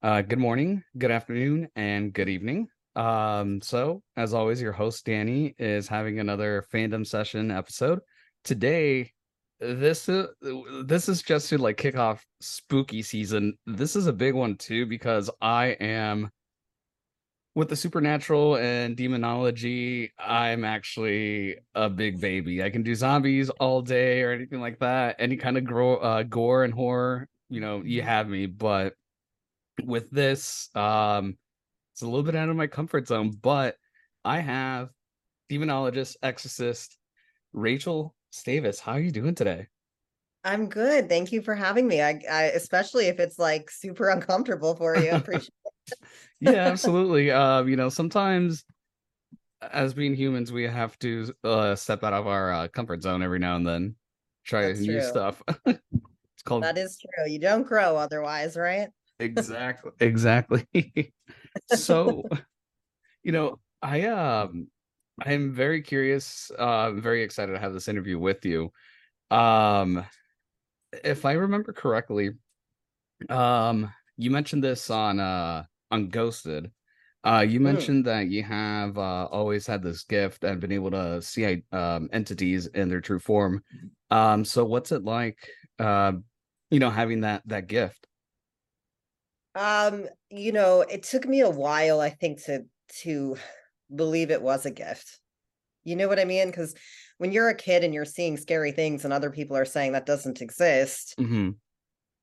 Uh, good morning, good afternoon, and good evening. Um, so as always, your host Danny is having another fandom session episode. Today, this is this is just to like kick off spooky season. This is a big one too because I am with the supernatural and demonology. I'm actually a big baby. I can do zombies all day or anything like that. Any kind of grow, uh, gore and horror, you know, you have me. But with this, um, it's a little bit out of my comfort zone. But I have demonologist, exorcist, Rachel Stavis. How are you doing today? I'm good. Thank you for having me. I, I especially if it's like super uncomfortable for you. I appreciate it. yeah, absolutely. Um, you know, sometimes as being humans, we have to uh, step out of our uh, comfort zone every now and then, try That's new true. stuff. it's called That is true. You don't grow otherwise, right? Exactly, exactly. so, you know, I um, I'm very curious. Uh, I'm very excited to have this interview with you. Um, if I remember correctly, um, you mentioned this on uh on Ghosted. Uh, you Mm. mentioned that you have uh, always had this gift and been able to see um, entities in their true form. Um, so what's it like, uh, you know, having that that gift? Um, you know, it took me a while, I think, to to believe it was a gift. You know what I mean? Because when you're a kid and you're seeing scary things and other people are saying that doesn't exist, hmm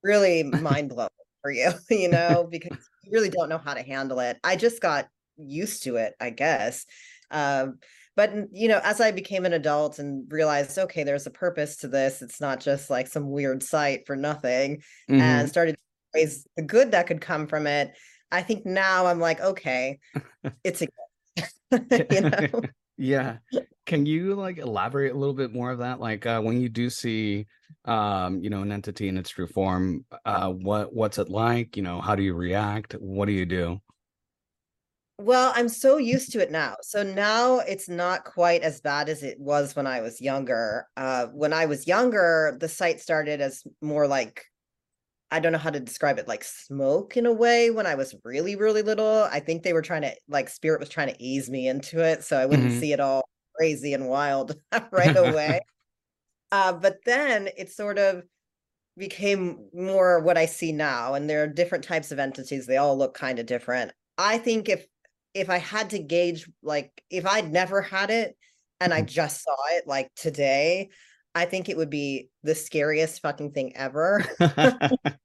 really mind blowing for you, you know, because you really don't know how to handle it. I just got used to it, I guess. Um, but you know, as I became an adult and realized, okay, there's a purpose to this, it's not just like some weird sight for nothing, hmm and started raise the good that could come from it. I think now I'm like, okay, it's a you know. Yeah. Can you like elaborate a little bit more of that? Like uh when you do see um, you know, an entity in its true form, uh what what's it like? You know, how do you react? What do you do? Well, I'm so used to it now. So now it's not quite as bad as it was when I was younger. Uh, when I was younger, the sight started as more like, I don't know how to describe it, like smoke in a way when I was really, really little. I think they were trying to, like, spirit was trying to ease me into it so I wouldn't Mhm. see it all crazy and wild right away. Uh, but then it sort of became more what I see now, and there are different types of entities. They all look kind of different. I think if if I had to gauge, like if I'd never had it and I Mhm. just saw it like today, I think it would be the scariest fucking thing ever.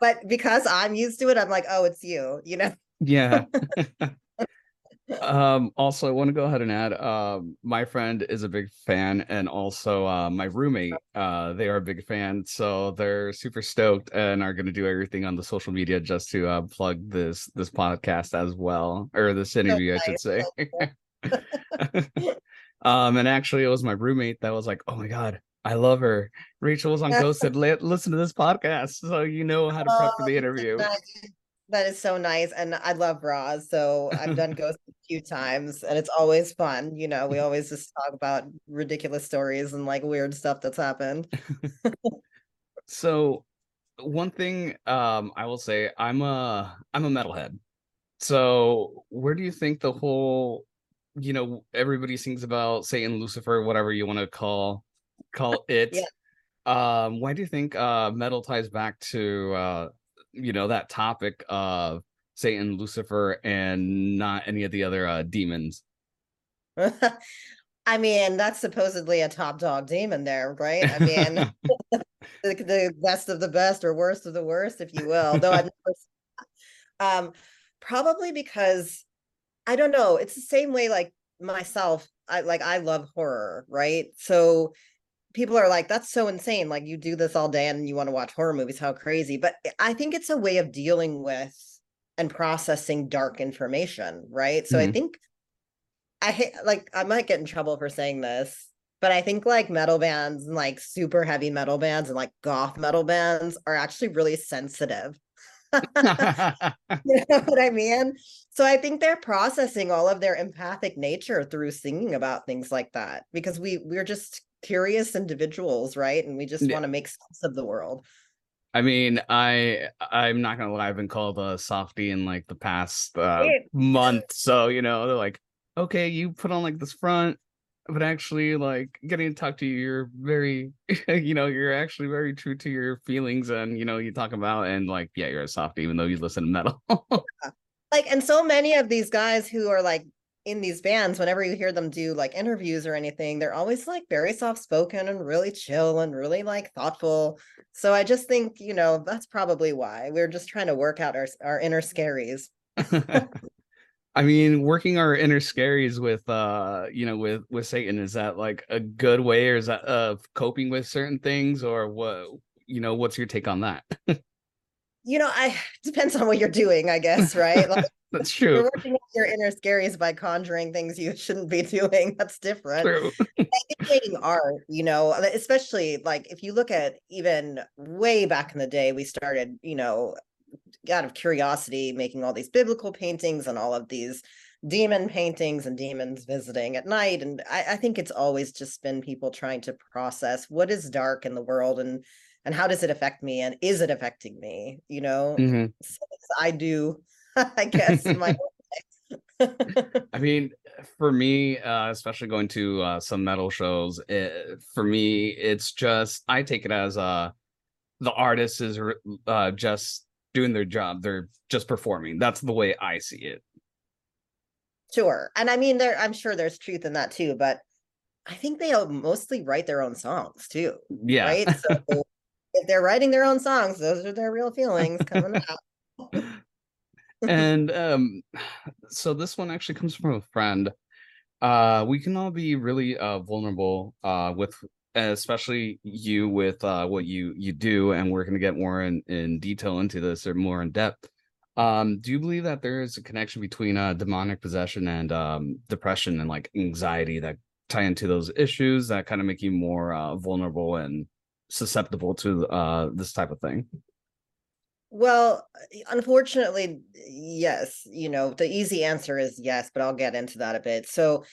But because I'm used to it, I'm like, oh, it's you, you know? Yeah. Um, also I want to go ahead and add, um, my friend is a big fan, and also uh my roommate, uh, they are a big fan, so they're super stoked and are gonna do everything on the social media just to uh plug this this podcast as well, or this interview, I should say. Um, and actually it was my roommate that was like, Oh my God, I love her. Rachel was on Ghosted. Li- listen to this podcast so you know how to prep for Oh, the interview. that is that is so nice, and I love Roz, so I've done Ghost a few times, and it's always fun, you know, we always just talk about ridiculous stories and, like, weird stuff that's happened. So one thing um I will say I'm a I'm a metalhead. So where do you think the whole you know everybody sings about Satan, Lucifer, whatever you want to call call it. Yeah. Um why do you think uh metal ties back to uh you know that topic of Satan, Lucifer and not any of the other uh demons? I mean, that's supposedly a top dog demon there, right? I mean, the the best of the best or worst of the worst, if you will, though I've never um, probably because I don't know, it's the same way like myself, I like I love horror, right? So people are like, that's so insane. Like you do this all day and you want to watch horror movies, how crazy. But I think it's a way of dealing with and processing dark information, right? So I Mhm. think I like I might get in trouble for saying this, but I think like metal bands and like super heavy metal bands and like goth metal bands are actually really sensitive. You know what I mean? So I think they're processing all of their empathic nature through singing about things like that because we we're just curious individuals, right? And we just Yeah. want to make sense of the world. I mean, I I'm not gonna lie, I've been called a softie in like the past uh, month. So, you know, they're like, okay, you put on like this front, but actually like getting to talk to you, you're very you know, you're actually very true to your feelings and you know, you talk about and like, yeah, you're a softie, even though you listen to metal. like, and so many of these guys who are like in these bands, whenever you hear them do like interviews or anything, they're always like very soft spoken and really chill and really like thoughtful. So I just think, you know, that's probably why we're just trying to work out our, our inner scaries. I mean, working our inner scaries with uh, you know, with with Satan, is that like a good way or is that of uh, coping with certain things or what you know, what's your take on that? you know, I depends on what you're doing, I guess, right? Like that's true. You're working on your inner scaries by conjuring things you shouldn't be doing. That's different. True. Imitating art, you know, uh, especially like if you look at even way back in the day, we started, you know, out of curiosity, making all these biblical paintings and all of these demon paintings and demons visiting at night. And I, I think it's always just been people trying to process what is dark in the world and and how does it affect me and is it affecting me you know mm-hmm. i do I guess. my I mean, for me, uh, especially going to uh, some metal shows, it, for me, it's just I take it as uh, the artist is uh, just doing their job. They're just performing. That's the way I see it. Sure, and I mean, there. I'm sure there's truth in that too, but I think they mostly write their own songs too. Yeah. Right. So if they're writing their own songs, those are their real feelings coming out. And um so this one actually comes from a friend. Uh we can all be really uh vulnerable uh with especially you with uh what you you do and we're going to get more in in detail into this or more in depth. Um do you believe that there is a connection between uh demonic possession and um depression and like anxiety that tie into those issues that kind of make you more uh vulnerable and susceptible to uh this type of thing well, unfortunately, yes. You know, the easy answer is yes, but I'll get into that a bit. So,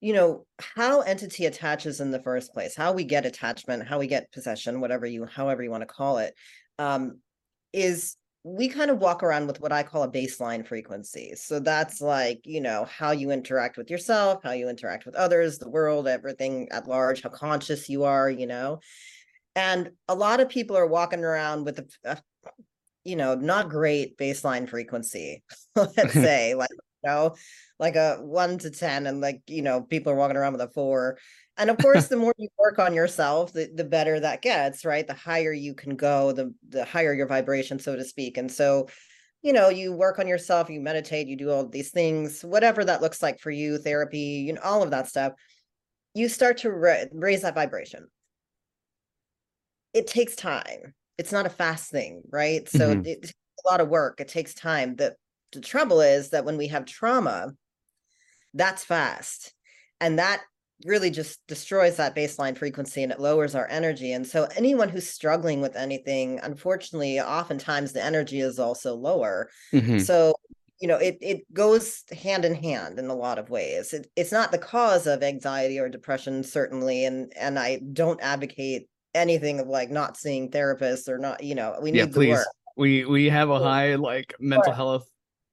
you know, how entity attaches in the first place, how we get attachment, how we get possession, whatever you, however you want to call it, um, is we kind of walk around with what I call a baseline frequency. So that's like, you know, how you interact with yourself, how you interact with others, the world, everything at large, how conscious you are, you know. And a lot of people are walking around with a, a you know, not great baseline frequency, let's say, like, you know, like a one to 10, and like, you know, people are walking around with a four. And of course, the more you work on yourself, the, the better that gets, right? The higher you can go, the the higher your vibration, so to speak. And so, you know, you work on yourself, you meditate, you do all these things, whatever that looks like for you, therapy, you know, all of that stuff. You start to ra- raise that vibration. It takes time it's not a fast thing, right? So mm-hmm. it, a lot of work. It takes time. The the trouble is that when we have trauma, that's fast. And that really just destroys that baseline frequency and it lowers our energy. And so anyone who's struggling with anything, unfortunately, oftentimes the energy is also lower. Mm-hmm. So you know it it goes hand in hand in a lot of ways it, it's not the cause of anxiety or depression certainly and and i don't advocate anything of like not seeing therapists or not, you know, we need yeah, please. Work. We we have a high like mental health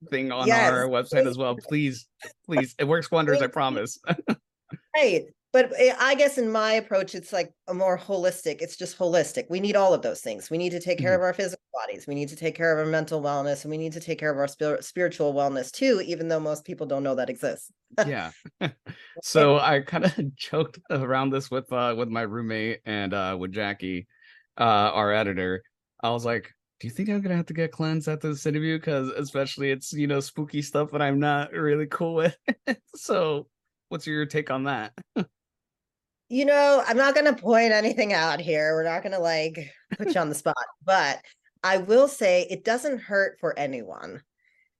thing on yes, our website please. as well. Please, please. It works wonders, I promise. right but eh, I guess in my approach, it's like a more holistic. It's just holistic. We need all of those things. We need to take care mm-hmm. of our physical bodies. We need to take care of our mental wellness, and we need to take care of our spir- spiritual wellness too. Even though most people don't know that exists. yeah. so I kind of joked around this with uh with my roommate and uh with Jackie, uh our editor. I was like, do you think I'm gonna have to get cleansed after this interview? Because especially it's you know spooky stuff that I'm not really cool with. so, what's your take on that? You know, I'm not going to point anything out here. We're not going to like put you on the spot, but I will say it doesn't hurt for anyone.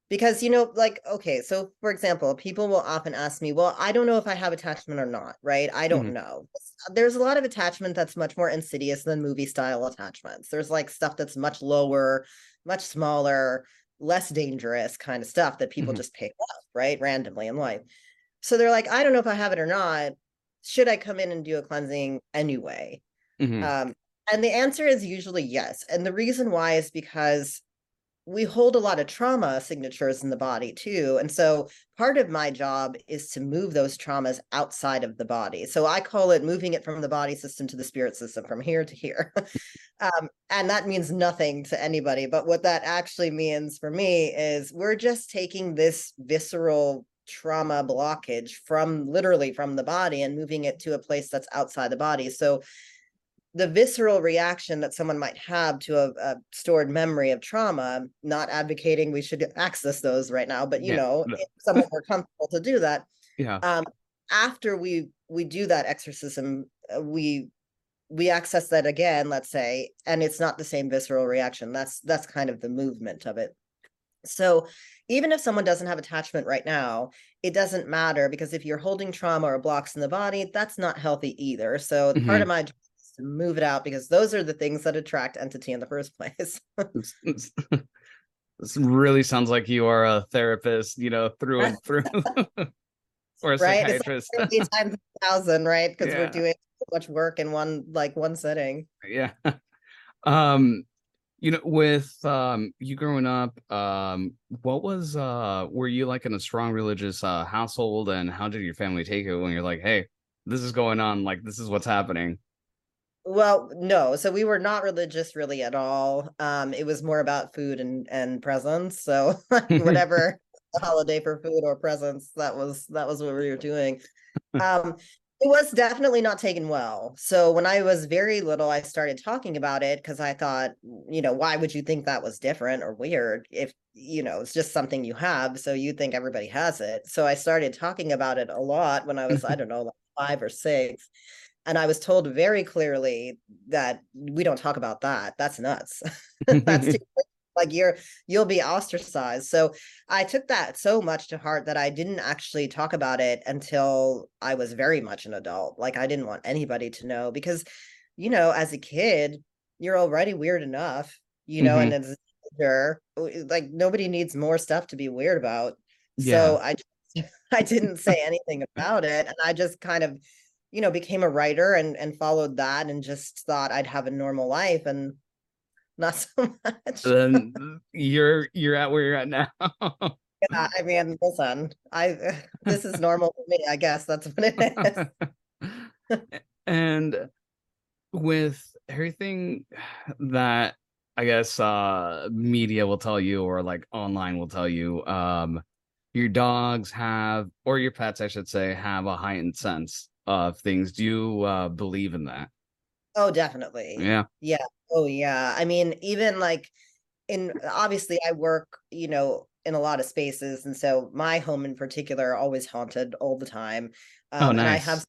Because, you know, like, okay, so for example, people will often ask me, well, I don't know if I have attachment or not, right? I don't mm-hmm. know. There's a lot of attachment that's much more insidious than movie style attachments. There's like stuff that's much lower, much smaller, less dangerous kind of stuff that people mm-hmm. just pick up, right? Randomly in life. So they're like, I don't know if I have it or not should I come in and do a cleansing anyway? Mm-hmm. Um, And the answer is usually yes. And the reason why is because we hold a lot of trauma signatures in the body too. And so part of my job is to move those traumas outside of the body. So I call it moving it from the body system to the spirit system, from here to here. um, and that means nothing to anybody. But what that actually means for me is we're just taking this visceral trauma blockage from literally from the body and moving it to a place that's outside the body. So the visceral reaction that someone might have to a, a, stored memory of trauma not advocating we should access those right now but you yeah. know if someone more comfortable to do that yeah um after we we do that exorcism uh, we we access that again let's say and it's not the same visceral reaction that's that's kind of the movement of it so even if someone doesn't have attachment right now it doesn't matter because if you're holding trauma or blocks in the body that's not healthy either so mm-hmm. part of my job is to move it out because those are the things that attract entity in the first place. this really sounds like you are a therapist, you know, through and through. or a right? psychiatrist. It's like times a thousand, right? Because yeah. we're doing so much work in one like one setting. Yeah. Um, you know, with um you growing up, um, what was uh were you like in a strong religious uh household and how did your family take it when you're like, hey, this is going on, like this is what's happening? Well, no. So we were not religious really at all. Um, it was more about food and and presents. So whatever holiday for food or presents, that was that was what we were doing. Um, it was definitely not taken well. So when I was very little, I started talking about it because I thought, you know, why would you think that was different or weird if you know it's just something you have? So you think everybody has it. So I started talking about it a lot when I was, I don't know, like five or six and i was told very clearly that we don't talk about that that's nuts that's too, like you're you'll be ostracized so i took that so much to heart that i didn't actually talk about it until i was very much an adult like i didn't want anybody to know because you know as a kid you're already weird enough you know mm-hmm. and as a like nobody needs more stuff to be weird about yeah. so i I didn't say anything about it and I just kind of you know became a writer and and followed that and just thought I'd have a normal life and not so much. then you're you're at where you're at now. yeah, I mean, listen, I this is normal for me. I guess that's what it is. and with everything that I guess uh media will tell you or like online will tell you, um your dogs have or your pets, I should say, have a heightened sense of things. Do you uh, believe in that? Oh, definitely. Yeah. Yeah. Oh, yeah. I mean, even like in obviously, I work, you know, in a lot of spaces, and so my home in particular always haunted all the time. Oh, um, oh, nice. And I have,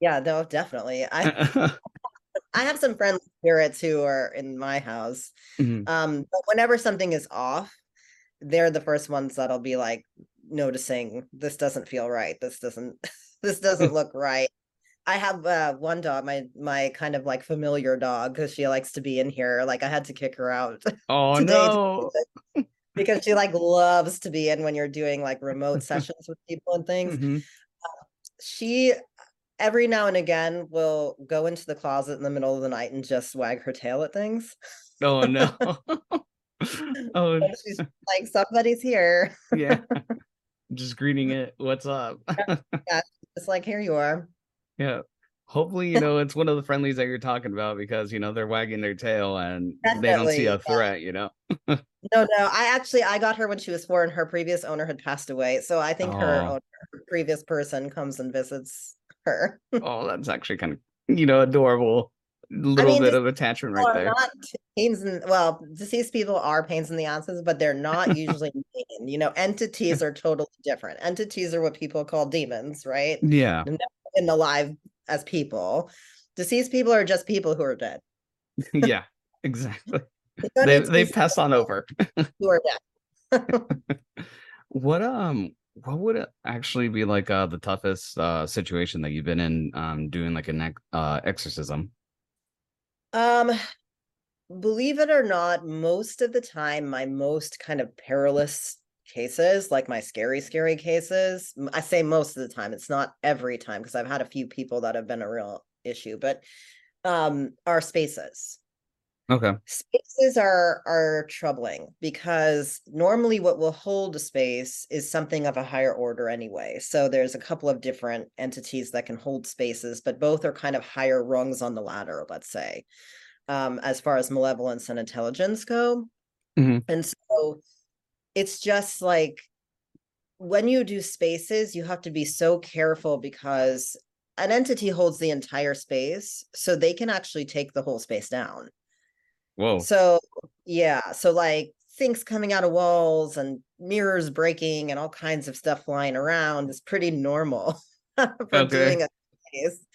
yeah, no, definitely. I I have some friends spirits who are in my house. Mm-hmm. Um, but whenever something is off, they're the first ones that'll be like noticing this doesn't feel right. This doesn't this doesn't look right. I have uh, one dog, my my kind of like familiar dog, because she likes to be in here. Like I had to kick her out. Oh no! because she like loves to be in when you're doing like remote sessions with people and things. Mm-hmm. Uh, she every now and again will go into the closet in the middle of the night and just wag her tail at things. Oh no! oh, she's like somebody's here. yeah, just greeting it. What's up? yeah, it's like here you are. Yeah. Hopefully, you know, it's one of the friendlies that you're talking about because you know they're wagging their tail and Definitely, they don't see a threat, yeah. you know. no, no. I actually I got her when she was four and her previous owner had passed away. So I think oh. her, owner, her previous person comes and visits her. oh, that's actually kind of you know adorable little I mean, bit of attachment right there. Pains in well, deceased people are pains in the asses, but they're not usually mean. You know, entities are totally different. Entities are what people call demons, right? Yeah. And alive as people. Deceased people are just people who are dead. yeah, exactly. they they pass on over. who are dead. what um what would it actually be like uh the toughest uh situation that you've been in um doing like an uh exorcism um, believe it or not, most of the time, my most kind of perilous cases, like my scary, scary cases, I say most of the time, it's not every time because I've had a few people that have been a real issue, but um, are spaces. Okay. Spaces are are troubling because normally what will hold a space is something of a higher order anyway. So there's a couple of different entities that can hold spaces, but both are kind of higher rungs on the ladder, let's say, um, as far as malevolence and intelligence go. Mhm. And so it's just like when you do spaces, you have to be so careful because an entity holds the entire space, so they can actually take the whole space down. Whoa. So yeah, so like things coming out of walls and mirrors breaking and all kinds of stuff flying around is pretty normal for Okay. doing a space.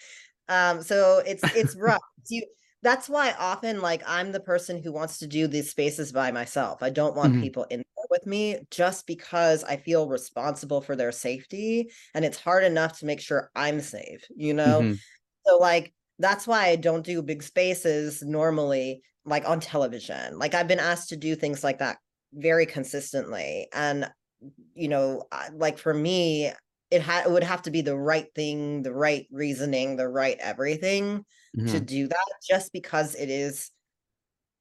Um, so it's it's rough. You that's why often like I'm the person who wants to do these spaces by myself. I don't want Mhm. people in with me just because I feel responsible for their safety and it's hard enough to make sure I'm safe, you know? Mhm. So like that's why I don't do big spaces normally like on television. Like I've been asked to do things like that very consistently and you know, like for me it ha- it would have to be the right thing, the right reasoning, the right everything to Mhm. do that just because it is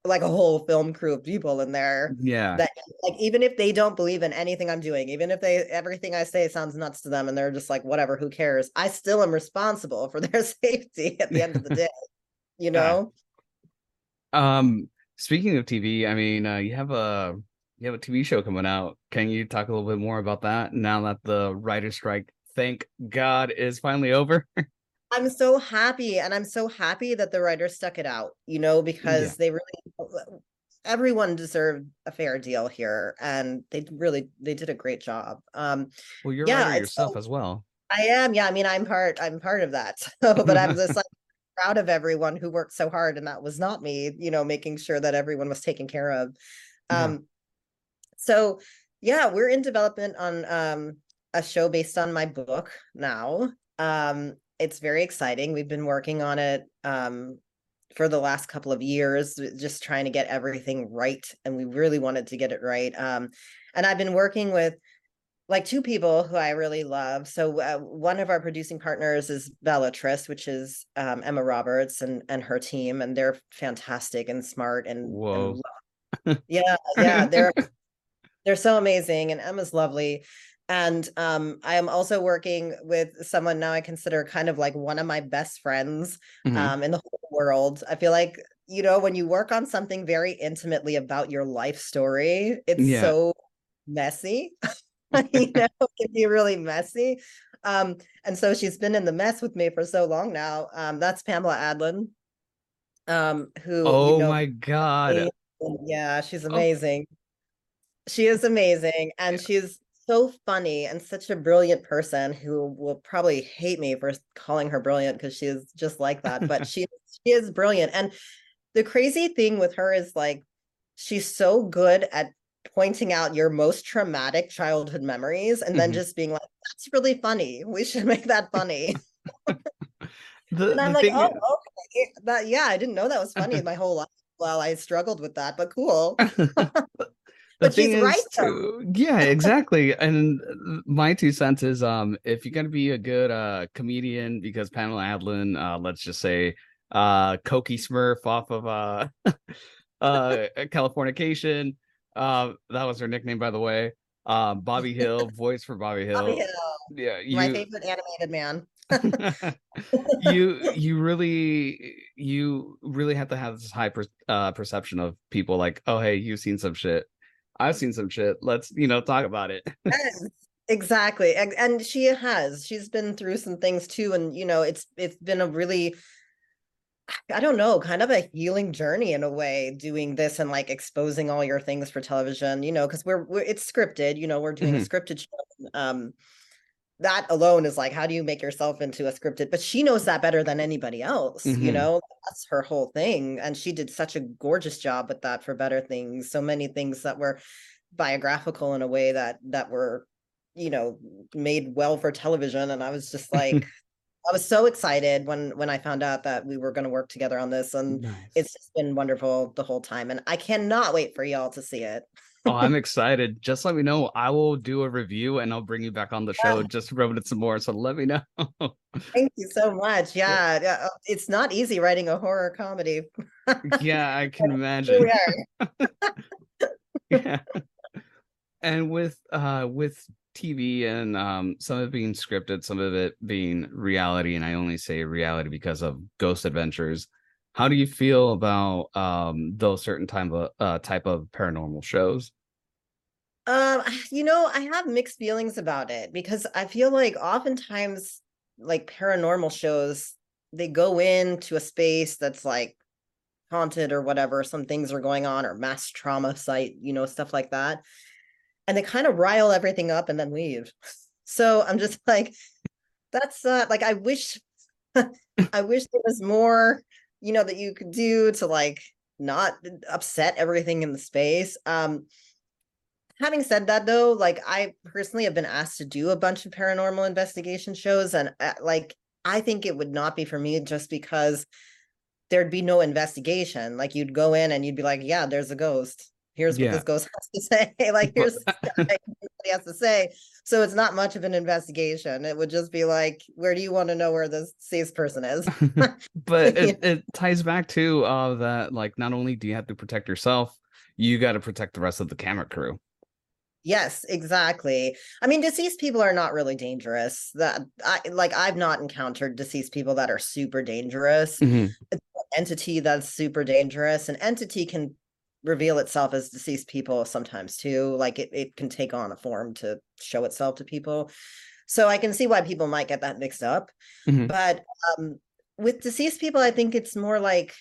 like a whole film crew of people in there Yeah. that like even if they don't believe in anything I'm doing, even if they everything I say sounds nuts to them and they're just like whatever, who cares? I still am responsible for their safety at the end of the day. You Yeah. know? Um, speaking of TV, I mean, uh, you have a you have a TV show coming out. Can you talk a little bit more about that now that the writer strike, thank God, is finally over? I'm so happy and I'm so happy that the writers stuck it out, you know, because they really everyone deserved a fair deal here and they really they did a great job. Um Well, you're Yeah, writer yourself so- as well. I am, yeah. I mean, I'm part, I'm part of that. So, but I'm just like proud of everyone who worked so hard, and that was not me, you know, making sure that everyone was taken care of. Yeah. Um, so yeah, we're in development on um a show based on my book now. Um, it's very exciting. We've been working on it um for the last couple of years, just trying to get everything right, and we really wanted to get it right. Um, and I've been working with like two people who I really love. So uh, one of our producing partners is Belletrist, which is um, Emma Roberts and and her team, and they're fantastic and smart and, and Whoa. lo- yeah, yeah, they're they're so amazing, and Emma's lovely. And um, I am also working with someone now I consider kind of like one of my best friends Mhm. um, in the whole world. I feel like you know when you work on something very intimately about your life story, it's Yeah. so messy. you know, it can be really messy. Um, and so she's been in the mess with me for so long now. Um, that's Pamela Adlon, um, who oh you know, my God. yeah, she's Oh. amazing. She is amazing, and she's so funny and such a brilliant person who will probably hate me for calling her brilliant because she is just like that. But she she is brilliant, and the crazy thing with her is like she's so good at pointing out your most traumatic childhood memories and then Mhm. just being like, "That's really funny. We should make that funny." The, And I'm like, thing "Oh, is- okay, that yeah, I didn't know that was funny my whole life." Well, I struggled with that, but cool. The But thing she's is right, though. yeah, exactly. and uh, my two cents is um if you're gonna be a good uh comedian, because Pamela Adlon, uh, let's just say uh Cokie Smurf off of uh uh Californication. Uh that was her nickname by the way. Um Bobby Hill, voice for Bobby Hill. Bobby Hill, Yeah, my you favorite animated man. you you really you really have to have this high per, uh perception of people like oh hey you've seen some shit i've seen some shit. Let's you know talk about it. Yes, exactly and, she has. She's been through some things too and you know it's it's been a really i don't know kind of a healing journey in a way doing this and like exposing all your things for television you know because we're, we're it's scripted you know we're doing a Mhm. scripted show um that alone is like how do you make yourself into a scripted but she knows that better than anybody else you Mhm. know that's her whole thing and she did such a gorgeous job with that for better things so many things that were biographical in a way that that were you know made well for television and i was just like i was so excited when when i found out that we were going to work together on this and Nice. it's just been wonderful the whole time and i cannot wait for y'all to see it oh i'm excited just let me know i will do a review and i'll bring you back on the show just to rub it some more so let me know Thank you so much. Yeah, yeah, uh, it's not easy writing a horror comedy. yeah, I can imagine. yeah. And with uh with TV and um some of it being scripted, some of it being reality, and I only say reality because of Ghost Adventures. How do you feel about um those certain type of uh type of paranormal shows? Um, you know, I have mixed feelings about it because I feel like oftentimes like paranormal shows, they go into a space that's like haunted or whatever, some things are going on or mass trauma site, you know, stuff like that. And they kind of rile everything up and then leave. So I'm just like, that's uh like I wish I wish there was more, you know, that you could do to like not upset everything in the space. Um having said that though like i personally have been asked to do a bunch of paranormal investigation shows and uh, like i think it would not be for me just because there'd be no investigation like you'd go in and you'd be like yeah there's a ghost here's yeah. what this ghost has to say like here's what he has to say so it's not much of an investigation it would just be like where do you want to know where the safe person is but it, it ties back to uh that like not only do you have to protect yourself you got to protect the rest of the camera crew Yes, exactly. I mean, deceased people are not really dangerous. That I like I've not encountered deceased people that are super dangerous. Mm-hmm. entity that's super dangerous. An entity can reveal itself as deceased people sometimes too. Like it, it can take on a form to show itself to people. So I can see why people might get that mixed up. Mm-hmm. But um with deceased people, I think it's more like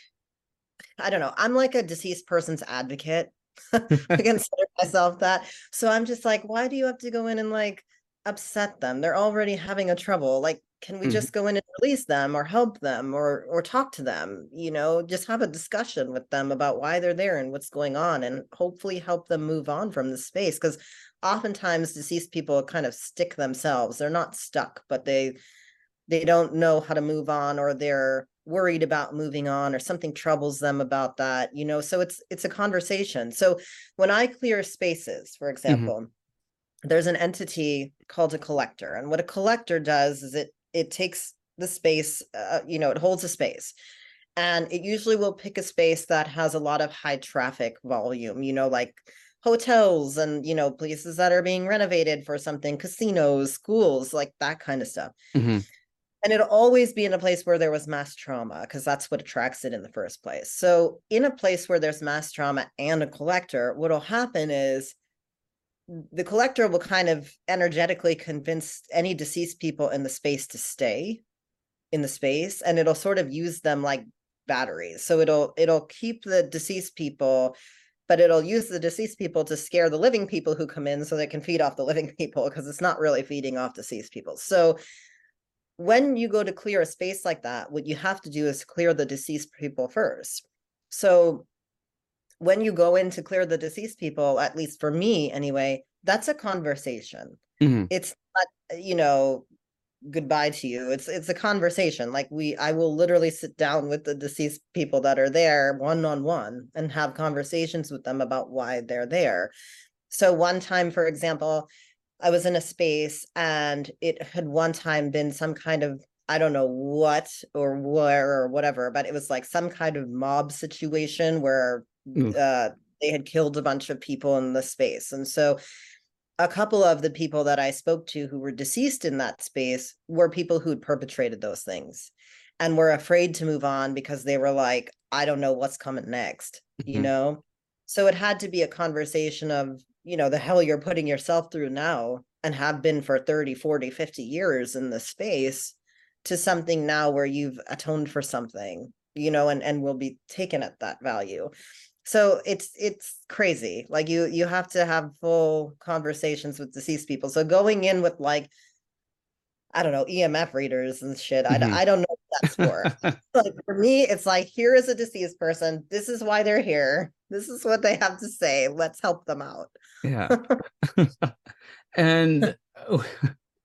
I don't know. I'm like a deceased person's advocate. I consider myself that. So I'm just like, why do you have to go in and like upset them? They're already having a trouble. Like, can we mm-hmm. just go in and release them or help them or or talk to them? You know, just have a discussion with them about why they're there and what's going on and hopefully help them move on from the space. Because oftentimes deceased people kind of stick themselves. They're not stuck, but they they don't know how to move on or they're worried about moving on or something troubles them about that you know so it's it's a conversation so when i clear spaces for mm-hmm. example there's an entity called a collector and what a collector does is it it takes the space uh, you know it holds a space. And it usually will pick a space that has a lot of high traffic volume you know like hotels and you know places that are being renovated for something casinos schools like that kind of stuff. Mm-hmm. And it'll always be in a place where there was mass trauma because that's what attracts it in the first place. So in a place where there's mass trauma and a collector what'll happen is the collector will kind of energetically convince any deceased people in the space to stay in the space and it'll sort of use them like batteries so it'll it'll keep the deceased people but it'll use the deceased people to scare the living people who come in so they can feed off the living people because it's not really feeding off deceased people so when you go to clear a space like that, what you have to do is clear the deceased people first. So when you go in to clear the deceased people, at least for me anyway, that's a conversation. Mm-hmm. It's not, you know, goodbye to you. It's it's a conversation. Like we I will literally sit down with the deceased people that are there one on one and have conversations with them about why they're there. So one time for example, I was in a space and it had one time been some kind of I don't know what or where or whatever, but it was like some kind of mob situation where mm. uh, they had killed a bunch of people in the space. And so a couple of the people that I spoke to who were deceased in that space were people who'd perpetrated those things and were afraid to move on because they were like, I don't know what's coming next, mm-hmm. you know? So it had to be a conversation of you know the hell you're putting yourself through now and have been for 30 40 50 years in the space to something now where you've atoned for something you know and and will be taken at that value so it's it's crazy like you you have to have full conversations with deceased people so going in with like I don't know, EMF readers and shit. Mm-hmm. I, I don't know what that's for. like for me, it's like, here is a deceased person. This is why they're here. This is what they have to say. Let's help them out. Yeah. and oh,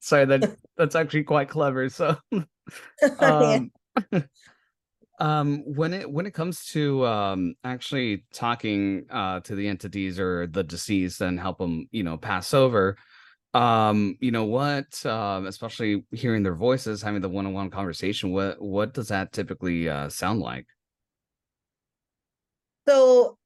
sorry, that that's actually quite clever. So um, um when it when it comes to um actually talking uh to the entities or the deceased and help them, you know, pass over, um you know what um especially hearing their voices having the one-on-one conversation what what does that typically uh sound like So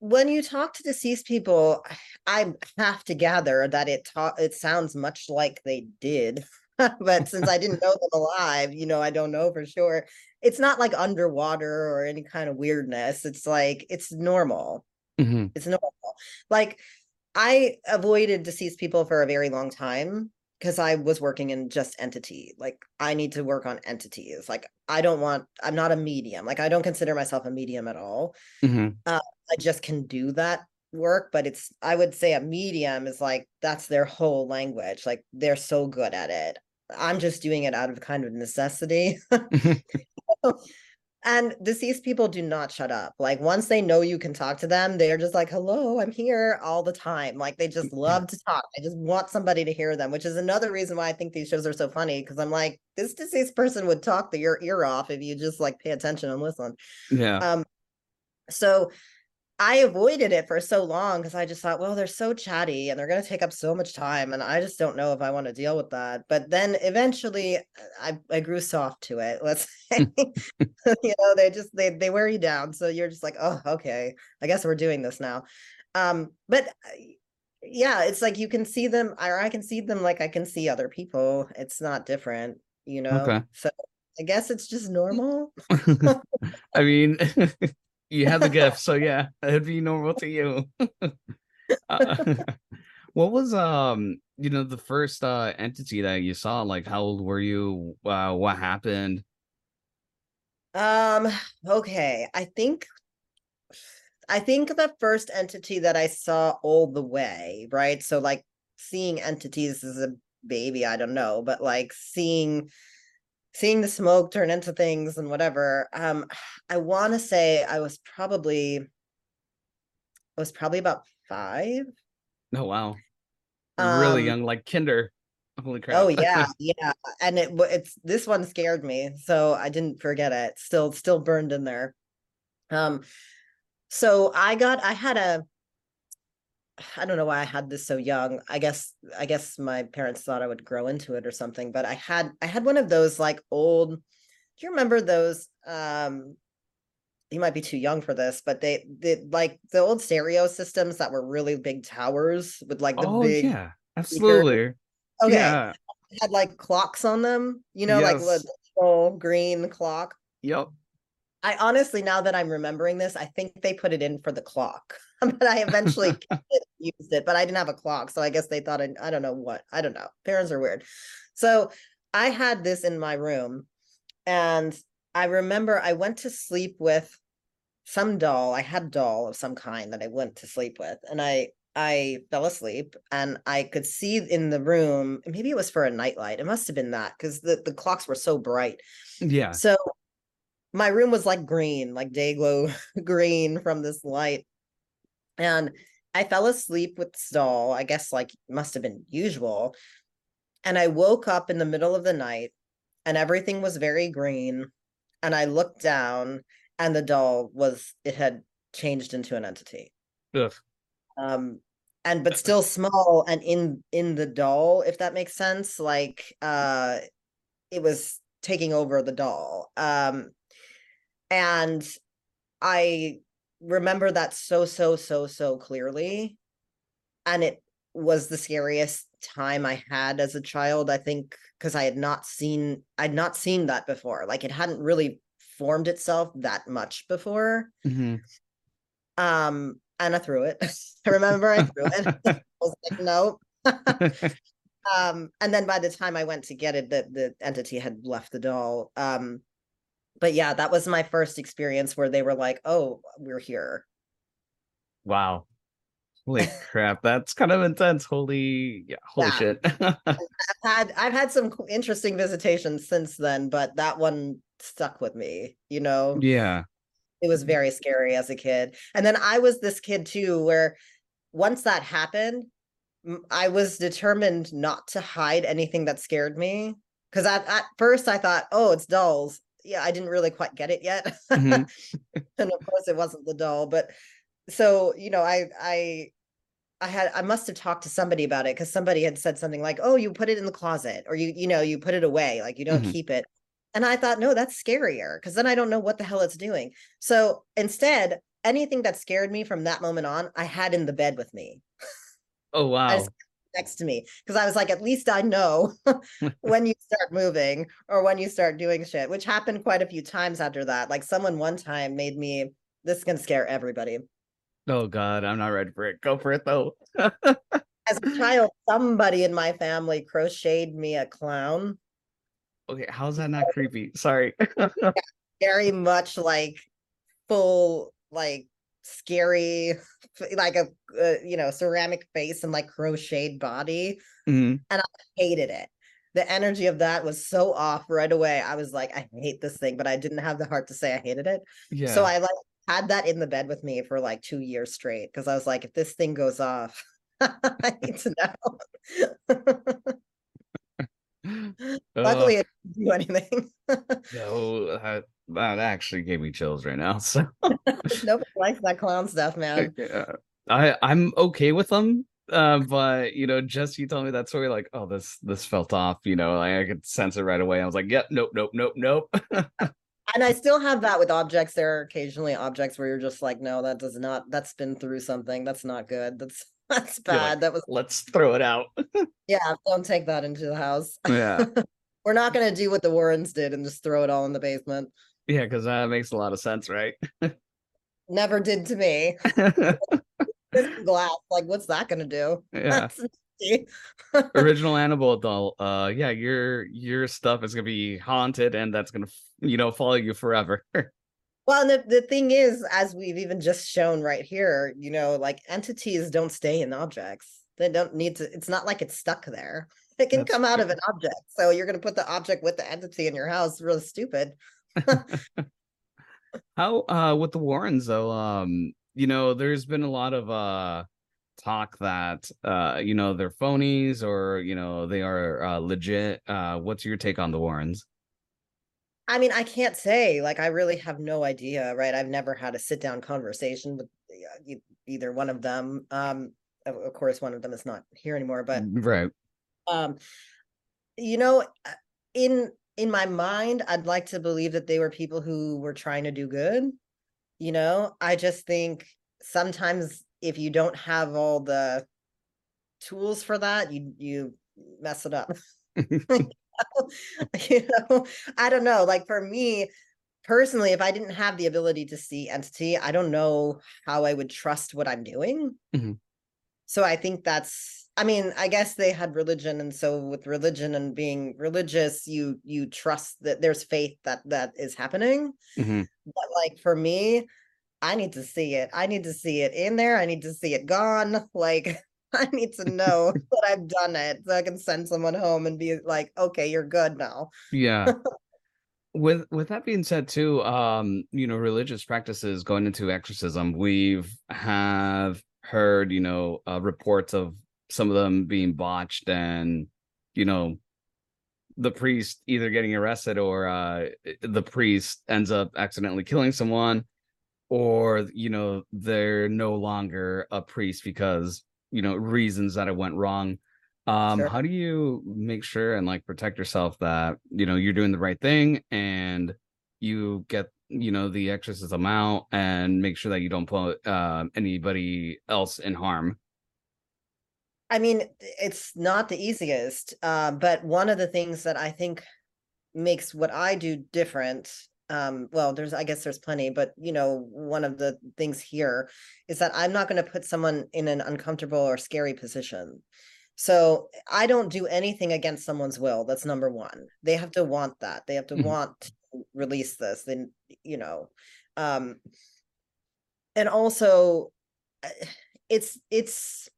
when you talk to deceased people, I have to gather that it ta- it sounds much like they did. but since I didn't know them alive, you know, I don't know for sure. It's not like underwater or any kind of weirdness. It's like it's normal. hmm It's normal. Like I avoided deceased people for a very long time because I was working in just entity. Like I need to work on entities. Like I don't want, I'm not a medium. Like I don't consider myself a medium at all. hmm Uh, I just can do that work, but it's, I would say a medium is like, that's their whole language. Like they're so good at it. I'm just doing it out of kind of necessity. And deceased people do not shut up. Like once they know you can talk to them, they're just like, hello, I'm here all the time. Like they just love to talk. I just want somebody to hear them, which is another reason why I think these shows are so funny. Cause I'm like, this deceased person would talk the, your ear off if you just like pay attention and listen. yeah Um, so I avoided it for so long because I just thought, well, they're so chatty and they're going to take up so much time. And I just don't know if I want to deal with that. But then eventually uh, I, I grew soft to it. Let's say, you know, they just, they, they wear you down. So you're just like, oh, okay, I guess we're doing this now. Um, but uh, yeah, it's like you can see them, or I can see them like I can see other people. It's not different, you know? okay So I guess it's just normal. i mean you have the gift so yeah it'd be normal to you Uh, what was um you know the first uh entity that you saw like how old were you uh what happened Um, okay. I think I think the first entity that I saw all the way, right? So like seeing entities as a baby, I don't know, but like seeing seeing the smoke turn into things and whatever. Um, I want to say I was probably I was probably about five. oh wow really Um, young like kinder holy crap Oh yeah, yeah. And it it's this one scared me, so I didn't forget it. Still still burned in there. Um so I got I had a I don't know why I had this so young. I guess I guess my parents thought I would grow into it or something, but I had I had one of those like old do you remember those um you might be too young for this, but they they like the old stereo systems that were really big towers with like the oh big yeah absolutely okay yeah had like clocks on them, you know, like Yes. the little green clock. yep I honestly, now that I'm remembering this, I think they put it in for the clock. but I eventually used it, but I didn't have a clock. So I guess they thought I, I don't know what. I don't know. Parents are weird. So I had this in my room and I remember I went to sleep with some doll. I had a doll of some kind that I went to sleep with. And I I fell asleep and I could see in the room, maybe it was for a nightlight. It must have been that because the, the clocks were so bright. yeah So my room was like green, like day glow green from this light. And I fell asleep with doll, I guess like must have been usual. And I woke up in the middle of the night and everything was very green. And I looked down and the doll was, it had changed into an entity. Ugh. Um, and but still small and in in the doll, if that makes sense. Like uh it was taking over the doll. Um and I remember that so, so, so, so clearly. And it was the scariest time I had as a child, I think, because I had not seen I'd not seen that before. Like it hadn't really formed itself that much before. Mhm. Um, and I threw it. I remember I threw it. I was like, no. um, and then by the time I went to get it, the the entity had left the doll. Um, but yeah, that was my first experience where they were like, "Oh, we're here." wow holy crap that's kind of intense holy yeah holy Yeah. shit I've had I've had some interesting visitations since then, but that one stuck with me. You know, yeah it was very scary as a kid. And then I was this kid too, where once that happened, I was determined not to hide anything that scared me. Because at, at first I thought, oh, it's dolls. Yeah, I didn't really quite get it yet. Mhm. and of course it wasn't the doll. But so, you know, I I I had I must have talked to somebody about it because somebody had said something like, "Oh, you put it in the closet, or you you know you put it away, like you don't Mhm. keep it." And I thought, no, that's scarier because then I don't know what the hell it's doing. So instead, anything that scared me from that moment on, I had in the bed with me Oh I wow. just- next to me because I was like, at least I know when you start moving or when you start doing shit, which happened quite a few times after that. Like someone one time made me. This is gonna scare everybody. Oh god, I'm not ready for it. Go for it though. As a child, somebody in my family crocheted me a clown. Okay, how's that not creepy? Sorry. very much like full like scary like a uh, you know ceramic face and like crocheted body Mhm. hated it the energy of that was so off right away i was like i hate this thing but i didn't have the heart to say i hated it Yeah. so i like had that in the bed with me for like two years straight because i was like if this thing goes off i need to know luckily it didn't do anything no, that, that actually gave me chills right now. So nobody likes that clown stuff man uh, I I'm okay with them. Uh, but you know, just you told me that story, like, oh, this this felt off. You know, like, I could sense it right away. I was like, yep, nope, nope, nope, nope. and I still have that with objects. There are occasionally objects where you're just like, no, that does not. That's been through something. That's not good. That's that's You're like, bad. that was Let's throw it out. yeah. Don't take that into the house. yeah, We're not gonna do what the Warrens did and just throw it all in the basement. yeah, because that makes a lot of sense, right? Never did to me. This glass, like, what's that gonna do? yeah. Original Annabelle doll. Uh, yeah, your your stuff is gonna be haunted, and that's gonna you know follow you forever. Well, the, the thing is, as we've even just shown right here, you know, like entities don't stay in objects. They don't need to, it's not like it's stuck there. It can That's come out of an object. So you're going to put the object with the entity in your house. Really stupid. How uh with the Warrens though, um, you know, there's been a lot of uh talk that uh you know they're phonies or you know they are uh legit. Uh what's your take on the Warrens? I mean, I can't say, like, I really have no idea, right? I've never had a sit down conversation with e- either one of them. Um, of, of course, one of them is not here anymore, but Right. um you know uh, in in my mind i'd like to believe that they were people who were trying to do good you know i just think sometimes if you don't have all the tools for that you you mess it up you know i don't know like for me personally if i didn't have the ability to see entity i don't know how i would trust what i'm doing. Mhm. so i think that's i mean i guess they had religion and so with religion and being religious you you trust that there's faith that that is happening. Mhm. but like for me i need to see it. I need to see it in there. I need to see it gone. Like i need to know that i've done it so i can send someone home and be like okay you're good now Yeah. With with that being said too, um, you know, religious practices going into exorcism, we've have heard, you know, uh, reports of some of them being botched and, you know, the priest either getting arrested or uh the priest ends up accidentally killing someone or you know they're no longer a priest because you know reasons that it went wrong um Sure. how do you make sure and like protect yourself that you know you're doing the right thing and you get you know the exorcism amount and make sure that you don't put uh, anybody else in harm I mean, it's not the easiest, uh, but one of the things that I think makes what I do different, um, well, there's, I guess there's plenty, but you know, one of the things here is that I'm not going to put someone in an uncomfortable or scary position. So I don't do anything against someone's will. That's number one. They have to want that. They have to Mhm. want to release this. Then, you know, um, and also uh, it's it's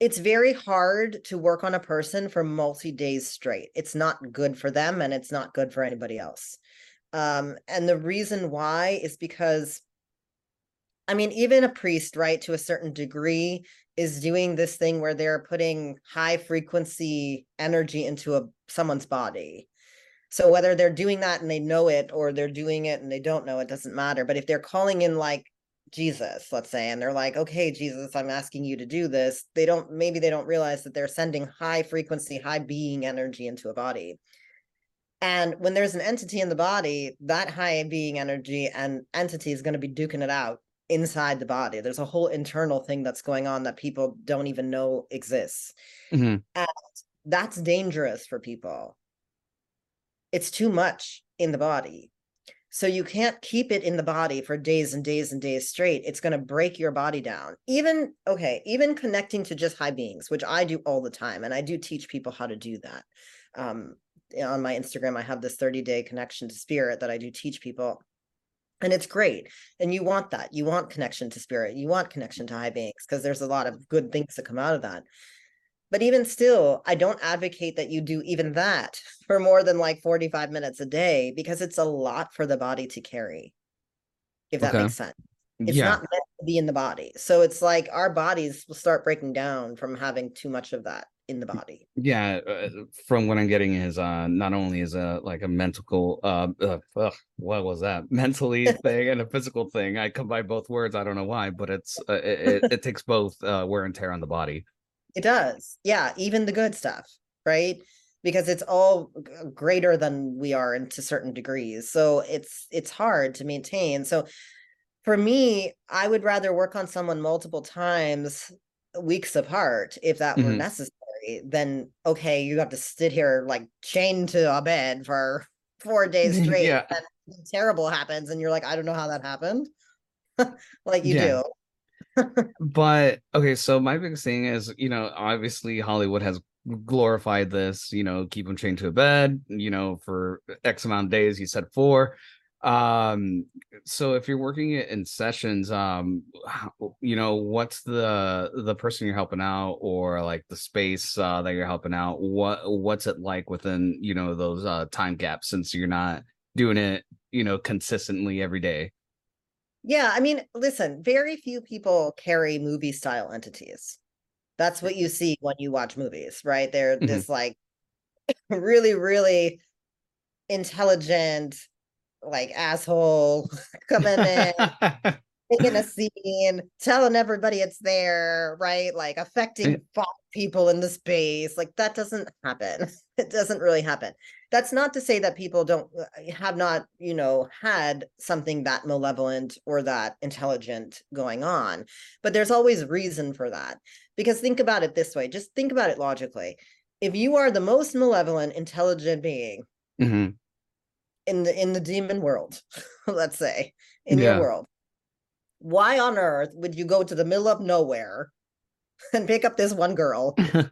it's very hard to work on a person for multi days straight. It's not good for them and it's not good for anybody else. Um, and the reason why is because, I mean, even a priest, right, to a certain degree, is doing this thing where they're putting high frequency energy into a someone's body. So whether they're doing that and they know it or they're doing it and they don't know, it doesn't matter. But if they're calling in like Jesus, let's say, and they're like, okay, Jesus, I'm asking you to do this. They don't, maybe they don't realize that they're sending high frequency, high being energy into a body. And when there's an entity in the body, that high being energy and entity is going to be duking it out inside the body. There's a whole internal thing that's going on that people don't even know exists. Mm-hmm. And that's dangerous for people. It's too much in the body. So you can't keep it in the body for days and days and days straight. It's going to break your body down. Even, okay, even connecting to just high beings, which I do all the time. And I do teach people how to do that. Um, on my Instagram, I have this 30 day connection to spirit that I do teach people. And it's great. And you want that. You want connection to spirit. You want connection to high beings because there's a lot of good things that come out of that. But even still, I don't advocate that you do even that for more than like 45 minutes a day because it's a lot for the body to carry, if that okay. makes sense. It's yeah. not meant to be in the body. So it's like our bodies will start breaking down from having too much of that in the body. Yeah, uh, from what I'm getting is uh not only is a like a mental uh, uh ugh, what was that mentally thing and a physical thing. I combine both words. I don't know why, but it's uh, it, it, it takes both uh, wear and tear on the body. It does. Yeah, even the good stuff, right? Because it's all greater than we are into certain degrees. So it's it's hard to maintain. So for me, I would rather work on someone multiple times weeks apart if that mm-hmm. were necessary Eh, than okay, you have to sit here like chained to a bed for four days straight yeah. and terrible happens and you're like, I don't know how that happened. like you yeah. do but okay, so my biggest thing is, you know, obviously Hollywood has glorified this, you know, keep them chained to a bed, you know, for X amount of days. You said four. Um, so if you're working it in sessions, um, you know, what's the the person you're helping out or like the space uh, that you're helping out? What what's it like within, you know, those uh time gaps since you're not doing it, you know, consistently every day? Yeah, I mean, listen, very few people carry movie style entities. That's what you see when you watch movies, right? They're mm-hmm. this like really, really intelligent, like asshole coming in, making a scene, telling everybody it's there, right? Like affecting five people in the space. Like that doesn't happen. It doesn't really happen. That's not to say that people don't uh, have not, you know, had something that malevolent or that intelligent going on. But there's always reason for that. Because think about it this way, just think about it logically. If you are the most malevolent, intelligent being, mm-hmm. In the in the demon world, let's say, in yeah. your world, why on earth would you go to the middle of nowhere and pick up this one girl?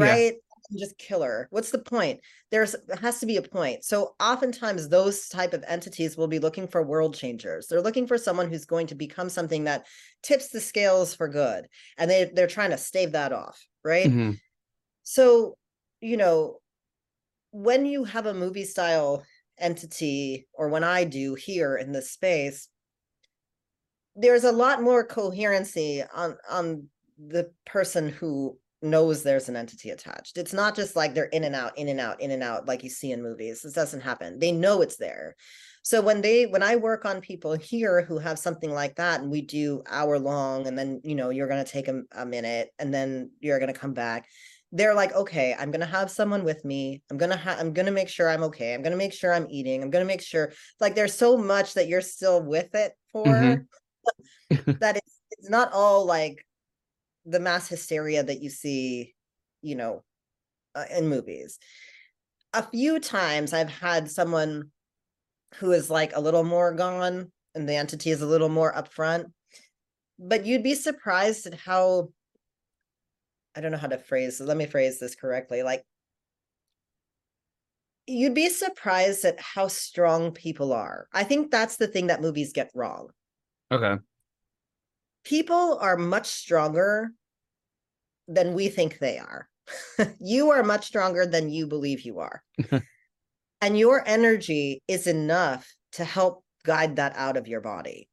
Right? Yeah. just kill her. What's the point? There's there has to be a point. So oftentimes those type of entities will be looking for world changers. They're looking for someone who's going to become something that tips the scales for good and they they're trying to stave that off right? Mm-hmm. so you know when you have a movie style entity or when i do here in this space there's a lot more coherency on on the person who knows there's an entity attached. It's not just like they're in and out, in and out, in and out, like you see in movies. This doesn't happen. They know it's there. So when they when I work on people here who have something like that, and we do hour long, and then you know you're gonna take a, a minute, and then you're gonna come back. They're like, okay, I'm gonna have someone with me. I'm gonna have. I'm gonna make sure I'm okay. I'm gonna make sure I'm eating. I'm gonna make sure. Like, there's so much that you're still with it for. Mm-hmm. that it's it's not all like the mass hysteria that you see, you know, uh, in movies. A few times I've had someone who is like a little more gone and the entity is a little more upfront. But you'd be surprised at how I don't know how to phrase Let me phrase this correctly. Like you'd be surprised at how strong people are. I think that's the thing that movies get wrong. Okay. People are much stronger than we think they are. you are much stronger than you believe you are. and your energy is enough to help guide that out of your body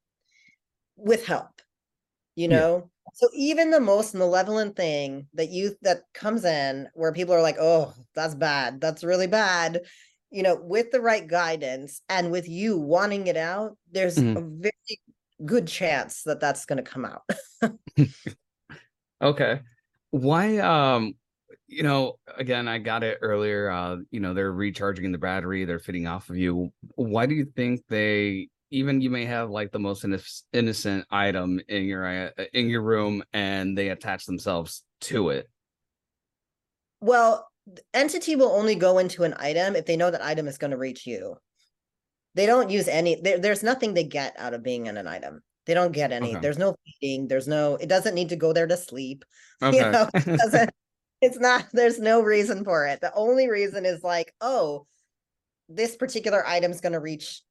with help. You know? So even the most malevolent thing that you that comes in where people are like, "Oh, that's bad. That's really bad." You know, with the right guidance and with you wanting it out, there's mm-hmm. a very good chance that that's going to come out. okay. Why um you know, again, I got it earlier. Uh, you know, they're recharging the battery, they're fitting off of you. Why do you think they even you may have like the most innocent item in your uh, in your room and they attach themselves to it? Well, entity will only go into an item if they know that item is going to reach you. They don't use any there, there's nothing they get out of being in an item. They don't get any. Okay. There's no feeding. There's no. It doesn't need to go there to sleep. Okay. You know, it doesn't. it's not. There's no reason for it. The only reason is like, oh, this particular item's going to reach.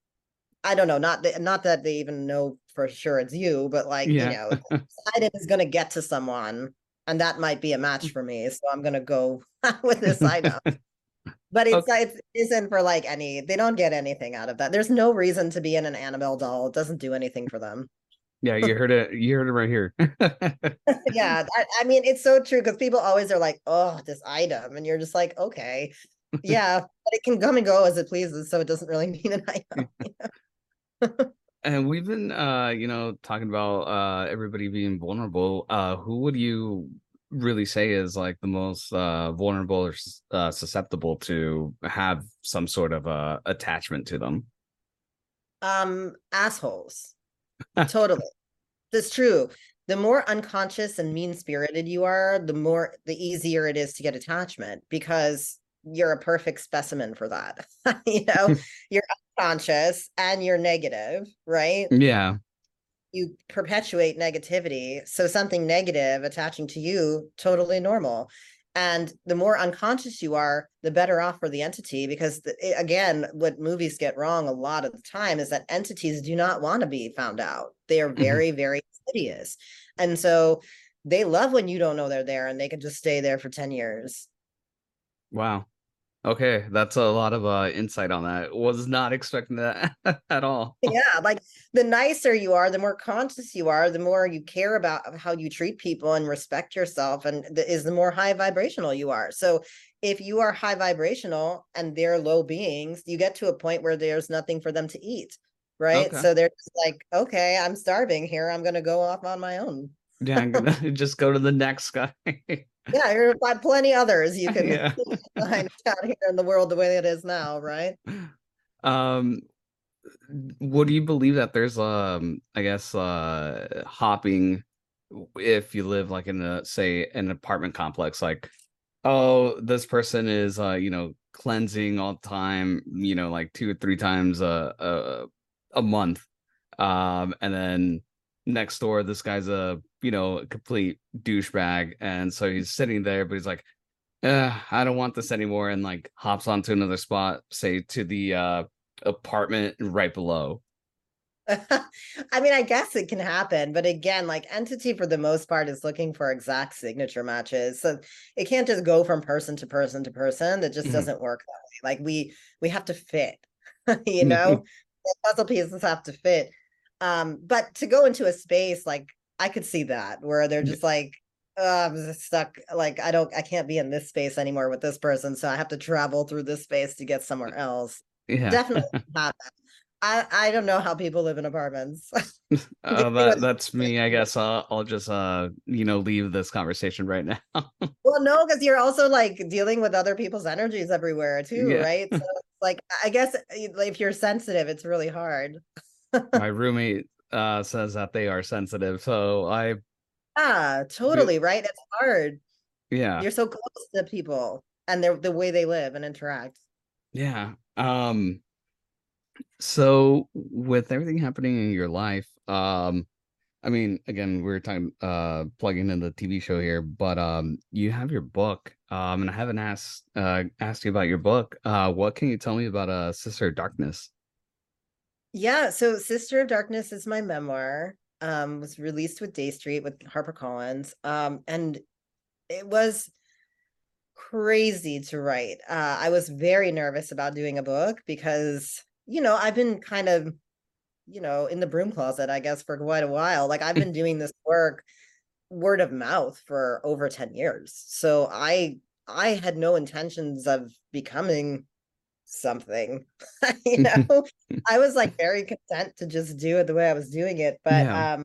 I don't know. Not that. Not that they even know for sure it's you, but like yeah. you know, item is going to get to someone, and that might be a match mm. for me. So I'm going to go with this item. but it's okay. Uh, it isn't for like any. They don't get anything out of that. There's no reason to be in an Annabelle doll. It doesn't do anything for them. Yeah, you heard it. You heard it right here. yeah, I, I, mean it's so true because people always are like, "Oh, this item," and you're just like, "Okay, yeah," but it can come and go as it pleases, so it doesn't really mean an item. And we've been, uh, you know, talking about uh everybody being vulnerable. Uh, who would you really say is like the most uh vulnerable or uh, susceptible to have some sort of uh attachment to them? Um, assholes totally. That's true. The more unconscious and mean spirited you are, the more the easier it is to get attachment because you're a perfect specimen for that. you know, you're unconscious and you're negative, right? Yeah. You perpetuate negativity. So something negative attaching to you, totally normal and the more unconscious you are the better off for the entity because the, again what movies get wrong a lot of the time is that entities do not want to be found out they are mm-hmm. very mm-hmm. very insidious and so they love when you don't know they're there and they can just stay there for 10 years wow Okay, that's a lot of uh insight on that. Was not expecting that at all. Yeah, like the nicer you are, the more conscious you are, the more you care about how you treat people and respect yourself and the, is the more high vibrational you are. So if you are high vibrational and they're low beings, you get to a point where there's nothing for them to eat, right? Okay. So they're just like, okay, I'm starving here. I'm going to go off on my own. yeah, I'm going to just go to the next guy yeah, you're find plenty others you can yeah. find out here in the world the way it is now, right? Um, would you believe that there's um, I guess uh, hopping if you live like in a say an apartment complex, like oh, this person is uh, you know cleansing all the time, you know, like two or three times a a, a month, um, and then next door this guy's a you know a complete douchebag and so he's sitting there but he's like i don't want this anymore and like hops onto another spot say to the uh apartment right below I mean, I guess it can happen, but again, like entity for the most part is looking for exact signature matches. So it can't just go from person to person to person. That just mm-hmm. doesn't work that way. Like we we have to fit, you know, the puzzle pieces have to fit. Um, but to go into a space like I could see that where they're just like, oh, I'm stuck. Like I don't, I can't be in this space anymore with this person, so I have to travel through this space to get somewhere else. Yeah, definitely happen. I I don't know how people live in apartments. uh, that, that's me. I guess I'll, I'll just uh you know leave this conversation right now. well, no, because you're also like dealing with other people's energies everywhere too, yeah. right? So like I guess if you're sensitive, it's really hard my roommate uh says that they are sensitive so i ah totally right? It's hard. Yeah. You're so close to people and they're the way they live and interact. Yeah um so with everything happening in your life um i mean again we are talking uh plugging in the tv show here but um you have your book um and i haven't asked uh asked you about your book. Uh what can you tell me about uh sister darkness yeah, so Sister of Darkness is my memoir. Um, was released with Dey Street with HarperCollins. Um, and it was crazy to write. Uh, I was very nervous about doing a book because, you know, I've been kind of, you know, in the broom closet, I guess, for quite a while. Like I've been doing this work word of mouth for over 10 years. So I I had no intentions of becoming something. you know, I was like very content to just do it the way I was doing it. But Yeah. um,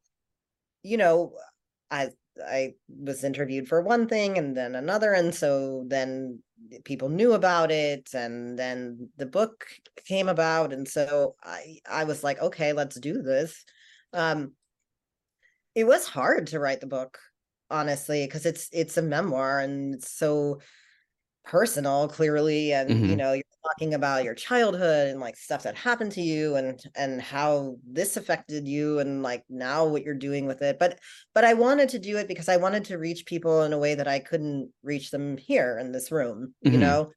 you know, I I was interviewed for one thing and then another, and so then people knew about it, and then the book came about, and so I I was like, okay, let's do this. Um, it was hard to write the book, honestly, because it's it's a memoir and it's so personal clearly and you Mhm. know you're talking about your childhood and like stuff that happened to you and and how this affected you and like now what you're doing with it but but I wanted to do it because I wanted to reach people in a way that I couldn't reach them here in this room you Mhm. know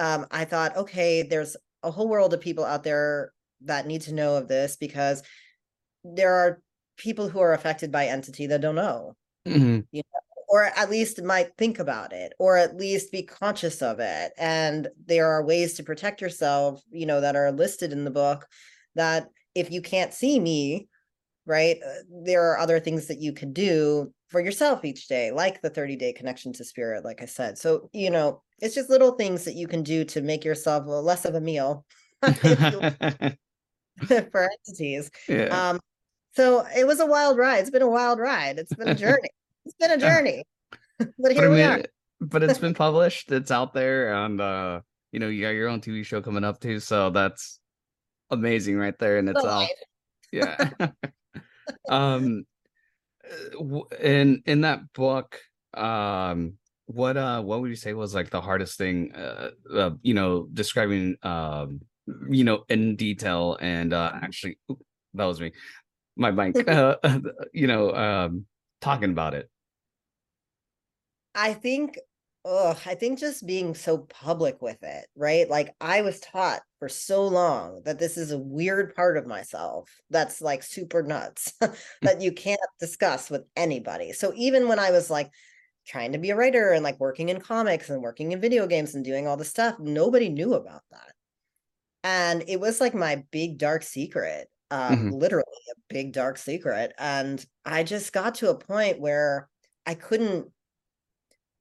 um I thought okay there's a whole world of people out there that need to know of this because there are people who are affected by entity that don't know Mhm. Or at least might think about it or at least be conscious of it. And there are ways to protect yourself you know that are listed in the book that if you can't see me right uh, there are other things that you can do for yourself each day like the 30 day connection to spirit like i said. So you know it's just little things that you can do to make yourself less of a meal for entities. Yeah. um so it was a wild ride. It's been a wild ride. It's been a journey it's been a journey but but here I we are but it's been published. It's out there, and uh, you know, you got your own TV show coming up too. So that's amazing, right there in itself. Yeah. um, in in that book, um, what uh, what would you say was like the hardest thing? Uh, uh you know, describing um, you know, in detail, and uh, actually, oop, that was me, my mic. uh, you know, um, talking about it. I think, oh, I think just being so public with it, right? Like I was taught for so long that this is a weird part of myself that's like super nuts that you can't discuss with anybody. So even when I was like trying to be a writer and like working in comics and working in video games and doing all the stuff, nobody knew about that. And it was like my big dark secret, um, Mhm. literally a big dark secret. And I just got to a point where I couldn't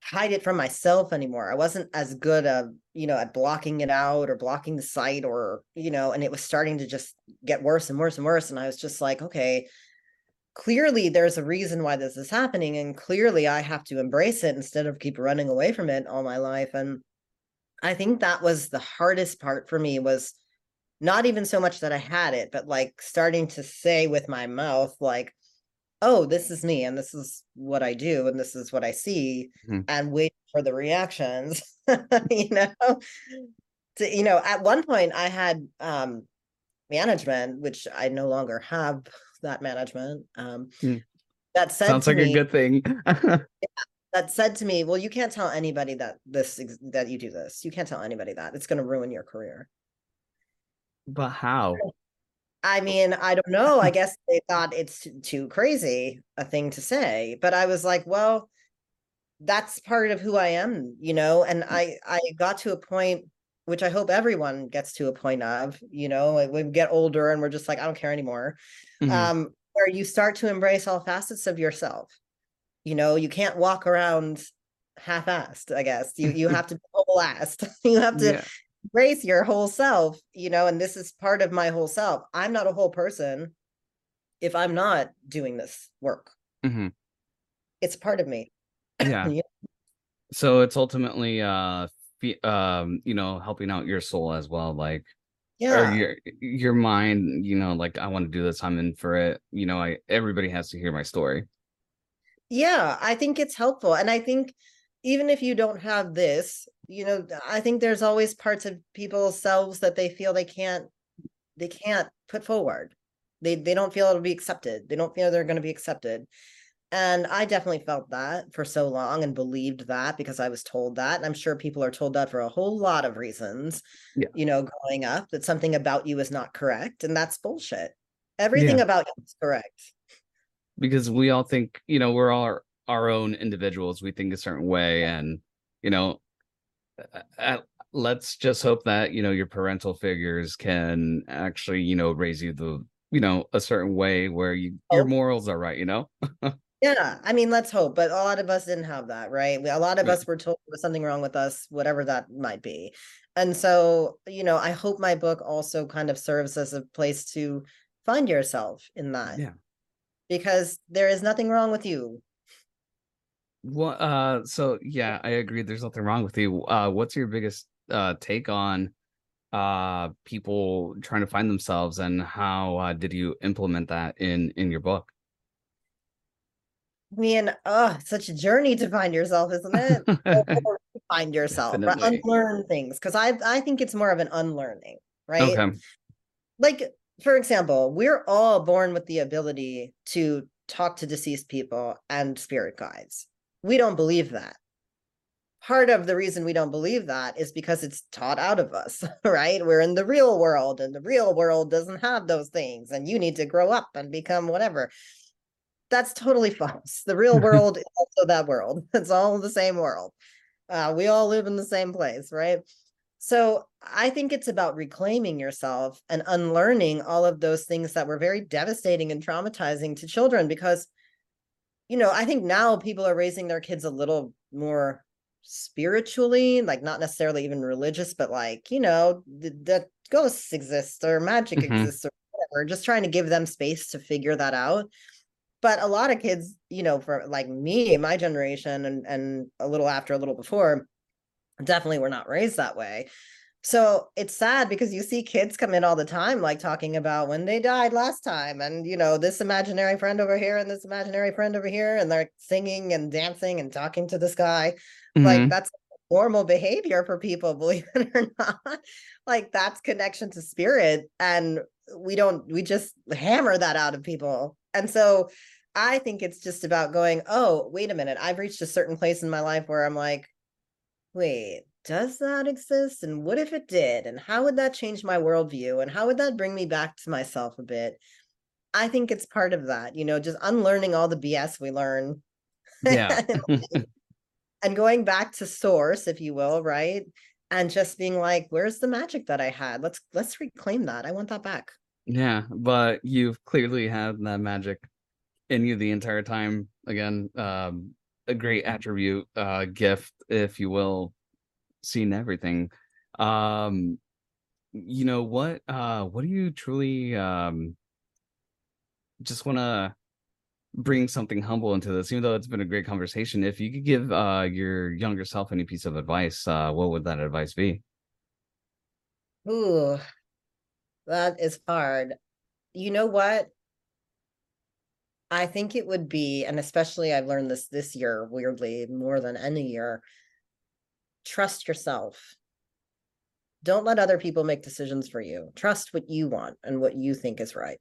hide it from myself anymore. I wasn't as good of, you know, at blocking it out or blocking the sight or, you know, and it was starting to just get worse and worse and worse. And I was just like, okay, clearly there's a reason why this is happening. And clearly I have to embrace it instead of keep running away from it all my life. And I think that was the hardest part for me was not even so much that I had it, but like starting to say with my mouth, like, oh, this is me and this is what I do and this is what I see Mhm. and wait for the reactions, you know. To, you know, at one point I had um management, which I no longer have that management. Um Hmm. that said Sounds to like me, a good thing. that said to me, well, you can't tell anybody that this ex- that you do this. You can't tell anybody that. It's going to ruin your career. but how? I mean, I don't know. I guess they thought it's too crazy a thing to say, but I was like, well, that's part of who I am, you know. And I I got to a point, which I hope everyone gets to a point of, you know, like we get older and we're just like, I don't care anymore. Mhm. Um, where you start to embrace all facets of yourself. You know, you can't walk around half-assed. I guess you you have to be whole-assed. you have to yeah. Embrace your whole self, you know, and this is part of my whole self. I'm not a whole person if I'm not doing this work. Mhm. It's part of me. Yeah. Yeah. So it's ultimately uh fe- um you know helping out your soul as well like Yeah. your your mind you know like I want to do this I'm in for it you know I everybody has to hear my story. Yeah, I think it's helpful. And I think even if you don't have this, you know, I think there's always parts of people's selves that they feel they can't they can't put forward. They they don't feel it'll be accepted. They don't feel they're going to be accepted. And I definitely felt that for so long and believed that because I was told that. And I'm sure people are told that for a whole lot of reasons, Yeah. you know, growing up, that something about you is not correct. And that's bullshit. Everything Yeah. about you is correct. because we all think you know we're all our, own individuals we think a certain way and you know uh, let's just hope that you know your parental figures can actually you know raise you the you know a certain way where you your morals are right you know Yeah, I mean, let's hope, but a lot of us didn't have that, right? We, a lot of Yeah. us were told there was something wrong with us, whatever that might be. And so, you know, I hope my book also kind of serves as a place to find yourself in that. Yeah. Because there is nothing wrong with you. What uh so yeah, I agree there's nothing wrong with you. Uh what's your biggest uh take on uh people trying to find themselves and how uh, did you implement that in in your book? I mean, oh, such a journey to find yourself, isn't it? Or- or to find yourself, Definitely. unlearn things. Because I I think it's more of an unlearning, right? Okay. like for example we're all born with the ability to talk to deceased people and spirit guides we don't believe that. Part of the reason we don't believe that is because it's taught out of us right? We're in the real world and the real world doesn't have those things and you need to grow up and become whatever. That's totally false. The real world is also that world. It's all the same world. Uh, we all live in the same place right? So I think it's about reclaiming yourself and unlearning all of those things that were very devastating and traumatizing to children because you know, I think now people are raising their kids a little more spiritually, like not necessarily even religious, but like, you know, th- that ghosts exist or magic Mhm. exists or whatever, just trying to give them space to figure that out. But a lot of kids, you know, for like me, my generation and and a little after, a little before, definitely were not raised that way. So it's sad because you see kids come in all the time, like talking about when they died last time, and you know, this imaginary friend over here and this imaginary friend over here, and they're singing and dancing and talking to the sky. Like Mhm. that's normal behavior for people, believe it or not. Like that's connection to spirit. And we don't, we just hammer that out of people. And so I think it's just about going, oh, wait a minute, I've reached a certain place in my life where I'm like, wait, does that exist? And what if it did? And how would that change my worldview? And how would that bring me back to myself a bit? I think it's part of that, you know, just unlearning all the BS we learn Yeah. and going back to source, if you will, right? And just being like, where's the magic that I had? Let's let's reclaim that. I want that back. yeah, but you've clearly had that magic in you the entire time. Again, um a great attribute, uh gift, if you will, seen everything. Um you know what uh what do you truly um just want to bring something humble into this even though it's been a great conversation if you could give uh your younger self any piece of advice uh what would that advice be Ooh, that is hard. You know what? I think it would be, and especially I've learned this this year, weirdly, more than any year. Trust yourself. Don't let other people make decisions for you. Trust what you want and what you think is right.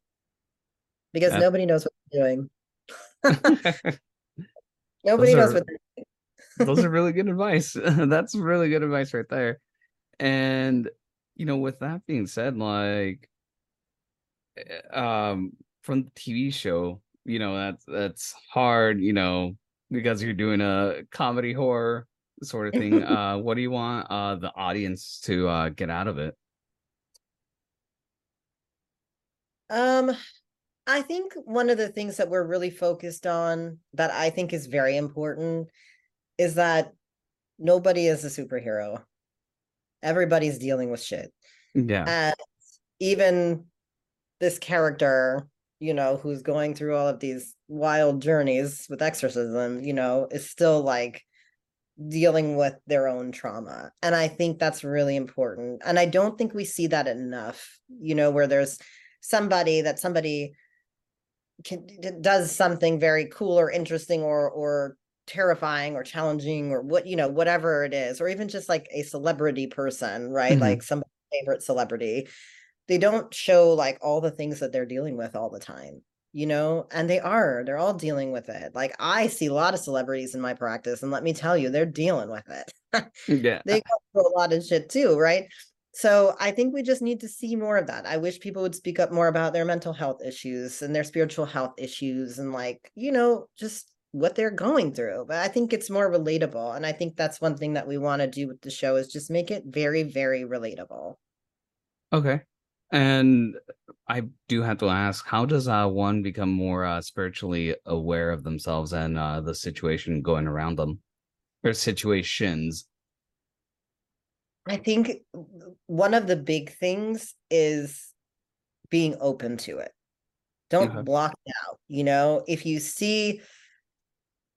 Because Yeah. nobody knows what they're doing. Nobody Those knows are- what they're doing. those are really good advice that's really good advice right there and you know with that being said like eh, um from the tv show you know that's that's hard you know because you're doing a comedy horror sort of thing uh what do you want uh the audience to uh get out of it Um, I think one of the things that we're really focused on that I think is very important is that nobody is a superhero. Everybody's dealing with shit. yeah And even this character, you know, who's going through all of these wild journeys with exorcism, you know, is still like dealing with their own trauma. And I think that's really important. And I don't think we see that enough, you know, where there's somebody that somebody can, does something very cool or interesting or or terrifying or challenging or what you know whatever it is or even just like a celebrity person right Mhm. like some favorite celebrity they don't show like all the things that they're dealing with all the time you know and they are they're all dealing with it like i see a lot of celebrities in my practice and let me tell you they're dealing with it yeah they go through a lot of shit too, right? So I think we just need to see more of that. I wish people would speak up more about their mental health issues and their spiritual health issues and like, you know, just what they're going through. But I think it's more relatable. And I think that's one thing that we want to do with the show is just make it very, very relatable. okay And I do have to ask, how does uh, one become more uh, spiritually aware of themselves and uh, the situation going around them or situations? I think one of the big things is being open to it. Don't Okay. block it out. You know, if you see,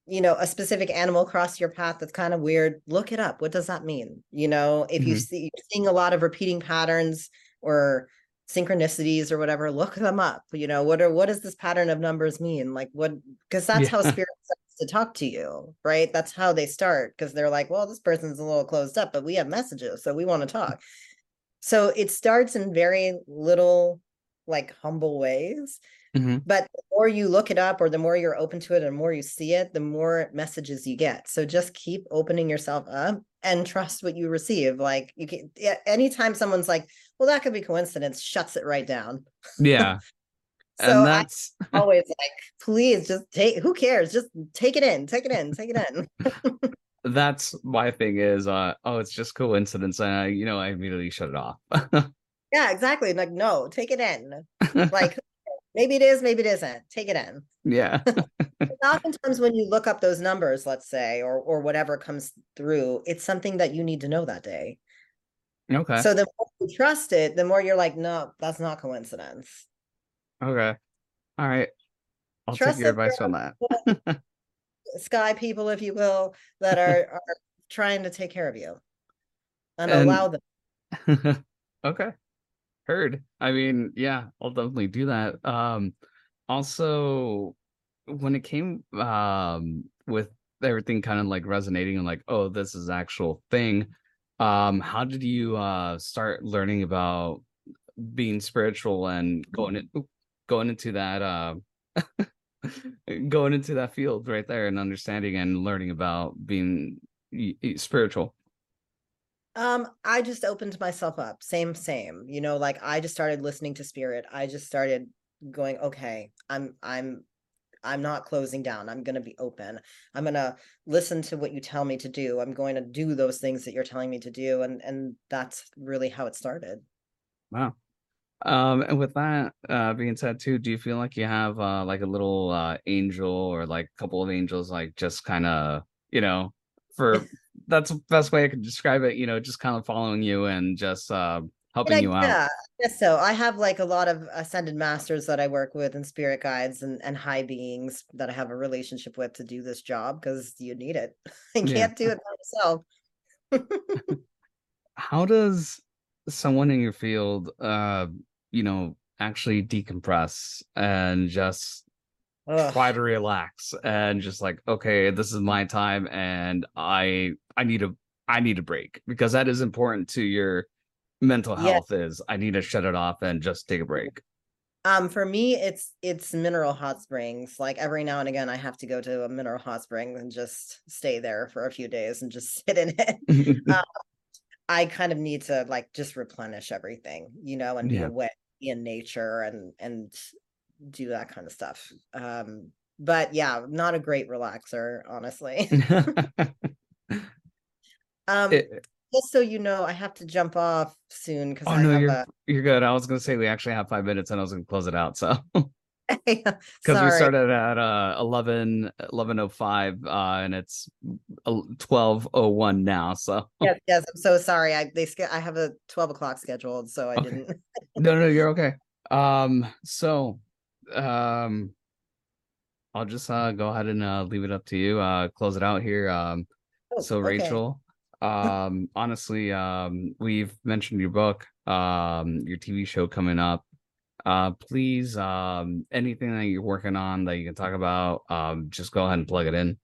you know, a specific animal cross your path that's kind of weird, look it up. What does that mean? You know, if you Mhm. see you're seeing a lot of repeating patterns or synchronicities or whatever, look them up. You know, what are what does this pattern of numbers mean? Like what because that's how Yeah. spirit starts to talk to you, right? That's how they start because they're like, well, this person's a little closed up, but we have messages, so we want to talk. So it starts in very little, like humble ways. Mhm. But the more you look it up or the more you're open to it and the more you see it, the more messages you get. So just keep opening yourself up and trust what you receive. Like you can anytime someone's like, well, that could be coincidence, shuts it right down. Yeah. So and that's always like, please just take who cares? Just take it in, take it in, take it in. that's my thing is uh oh it's just coincidence and I, you know I immediately shut it off. Yeah, exactly. Like, no, take it in. Like maybe it is, maybe it isn't. Take it in. yeah. oftentimes when you look up those numbers let's say or or whatever comes through it's something that you need to know that day Okay. so the more you trust it the more you're like no that's not coincidence okay. All right. I'll Trust take your advice on that. sky people if you will that are are trying to take care of you and, And- allow them okay. Heard. I mean, yeah, I'll definitely do that. Um also when it came um with everything kind of like resonating and like, oh, this is actual thing. Um, how did you uh start learning about being spiritual and going in, going into that uh going into that field right there and understanding and learning about being spiritual? Um i just opened myself up same same you know like i just started listening to spirit i just started going okay i'm i'm i'm not closing down i'm going to be open i'm going to listen to what you tell me to do i'm going to do those things that you're telling me to do and and that's really how it started Wow. Um, and with that uh being said too, do you feel like you have uh like a little uh angel or like a couple of angels like just kind of, you know, for that's the best way I could describe it, you know, just kind of following you and just uh helping I- you out. yeah yes so i have like a lot of ascended masters that i work with and spirit guides and and high beings that i have a relationship with to do this job because you need it i can't do it by myself How does someone in your field uh you know actually decompress and just Ugh. try to relax and just like okay this is my time and i i need a i need a break because that is important to your mental health is i need to shut it off and just take a break Um, for me, it's it's mineral hot springs. Like every now and again, I have to go to a mineral hot spring and just stay there for a few days and just sit in it. I kind of need to like just replenish everything, you know, and be Yeah. away in nature and and do that kind of stuff. Um, but yeah, not a great relaxer, honestly. um, It- just so you know, I have to jump off soon because oh I no you're a you're good i was gonna say we actually have five minutes and i was gonna close it out so because we started at uh 11 1105 uh and it's 1201 now so Yes, yes, I'm so sorry. I they I have a 12 o'clock scheduled, so I Okay. didn't. no no you're okay um so um i'll just uh go ahead and uh leave it up to you uh close it out here um Oh, so okay. rachel um honestly um we've mentioned your book um your tv show coming up uh please um anything that you're working on that you can talk about um just go ahead and plug it in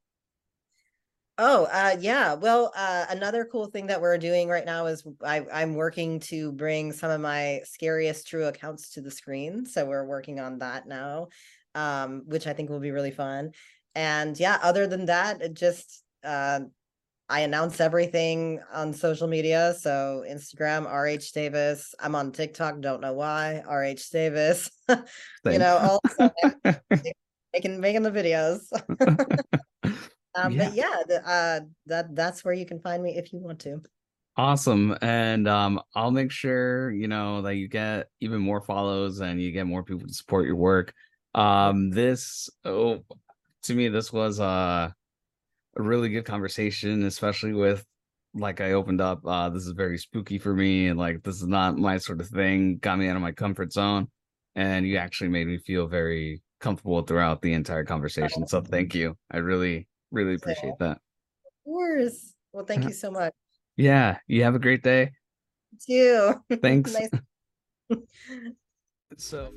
Oh, uh, yeah. Well, uh, another cool thing that we're doing right now is I, I'm working to bring some of my scariest true accounts to the screen. So we're working on that now, um, which I think will be really fun. And yeah, other than that, just uh, I announce everything on social media. So Instagram, RH Stavis. I'm on TikTok. Don't know why. RH Stavis. you know, also making making the videos. Um, Yeah. but yeah, the, uh, that that's where you can find me if you want to. Awesome. And um, I'll make sure, you know, that you get even more follows and you get more people to support your work. Um, this oh to me, this was uh, a really good conversation, especially with like I opened up, uh, this is very spooky for me, and like this is not my sort of thing, got me out of my comfort zone. And you actually made me feel very comfortable throughout the entire conversation. So thank you. I really, really appreciate that. Of course. Well, thank you so much. Yeah. You have a great day. You too. Thanks. Nice- So